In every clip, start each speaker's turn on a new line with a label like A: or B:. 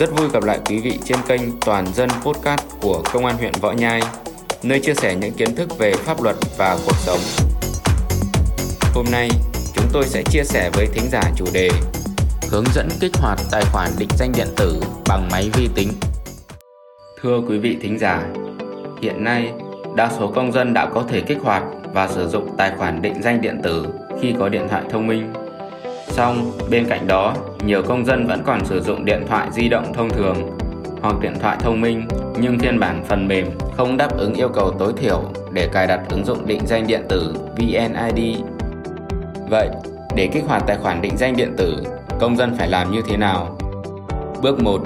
A: Rất vui gặp lại quý vị trên kênh Toàn dân Podcast của Công an huyện Võ Nhai, nơi chia sẻ những kiến thức về pháp luật và cuộc sống. Hôm nay, chúng tôi sẽ chia sẻ với thính giả chủ đề Hướng dẫn kích hoạt tài khoản định danh điện tử bằng máy vi tính. Thưa quý vị thính giả, hiện nay đa số công dân đã có thể kích hoạt và sử dụng tài khoản định danh điện tử khi có điện thoại thông minh. Song, bên cạnh đó, nhiều công dân vẫn còn sử dụng điện thoại di động thông thường hoặc điện thoại thông minh nhưng phiên bản phần mềm không đáp ứng yêu cầu tối thiểu để cài đặt ứng dụng định danh điện tử VNID. Vậy, để kích hoạt tài khoản định danh điện tử, công dân phải làm như thế nào? Bước 1.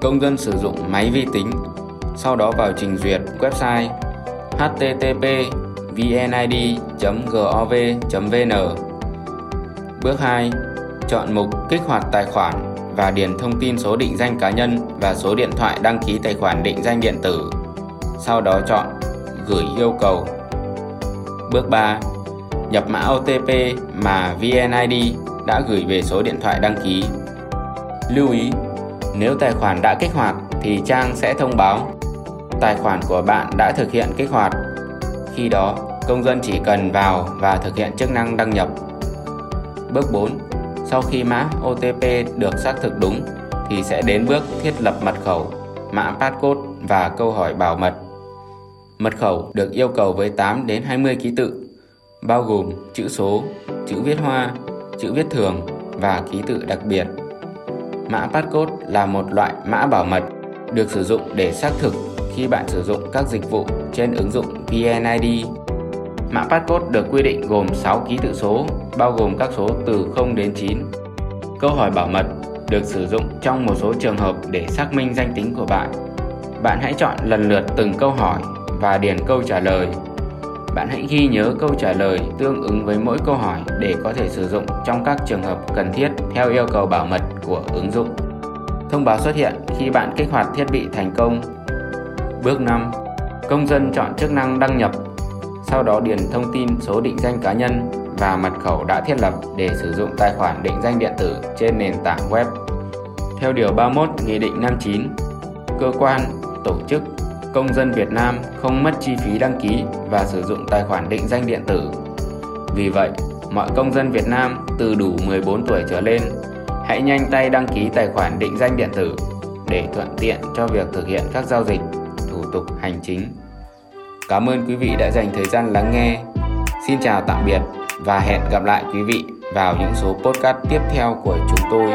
A: Công dân sử dụng máy vi tính, sau đó vào trình duyệt website http vnid.gov.vn. Bước 2. Chọn mục kích hoạt tài khoản và điền thông tin số định danh cá nhân và số điện thoại đăng ký tài khoản định danh điện tử. Sau đó chọn gửi yêu cầu. Bước 3. Nhập mã OTP mà VNID đã gửi về số điện thoại đăng ký. Lưu ý, nếu tài khoản đã kích hoạt thì trang sẽ thông báo tài khoản của bạn đã thực hiện kích hoạt. Khi đó, công dân chỉ cần vào và thực hiện chức năng đăng nhập. Bước 4. Sau khi mã OTP được xác thực đúng thì sẽ đến bước thiết lập mật khẩu, mã passcode và câu hỏi bảo mật. Mật khẩu được yêu cầu với 8 đến 20 ký tự, bao gồm chữ số, chữ viết hoa, chữ viết thường và ký tự đặc biệt. Mã passcode là một loại mã bảo mật được sử dụng để xác thực khi bạn sử dụng các dịch vụ trên ứng dụng VNID. Mã passcode được quy định gồm 6 ký tự số, bao gồm các số từ 0 đến 9. Câu hỏi bảo mật được sử dụng trong một số trường hợp để xác minh danh tính của bạn. Bạn hãy chọn lần lượt từng câu hỏi và điền câu trả lời. Bạn hãy ghi nhớ câu trả lời tương ứng với mỗi câu hỏi để có thể sử dụng trong các trường hợp cần thiết theo yêu cầu bảo mật của ứng dụng. Thông báo xuất hiện khi bạn kích hoạt thiết bị thành công Bước 5. Công dân chọn chức năng đăng nhập, sau đó điền thông tin số định danh cá nhân và mật khẩu đã thiết lập để sử dụng tài khoản định danh điện tử trên nền tảng web. Theo Điều 31 Nghị định 59, cơ quan, tổ chức, công dân Việt Nam không mất chi phí đăng ký và sử dụng tài khoản định danh điện tử. Vì vậy, mọi công dân Việt Nam từ đủ 14 tuổi trở lên hãy nhanh tay đăng ký tài khoản định danh điện tử để thuận tiện cho việc thực hiện các giao dịch thủ tục hành chính. Cảm ơn quý vị đã dành thời gian lắng nghe. Xin chào tạm biệt và hẹn gặp lại quý vị vào những số podcast tiếp theo của chúng tôi.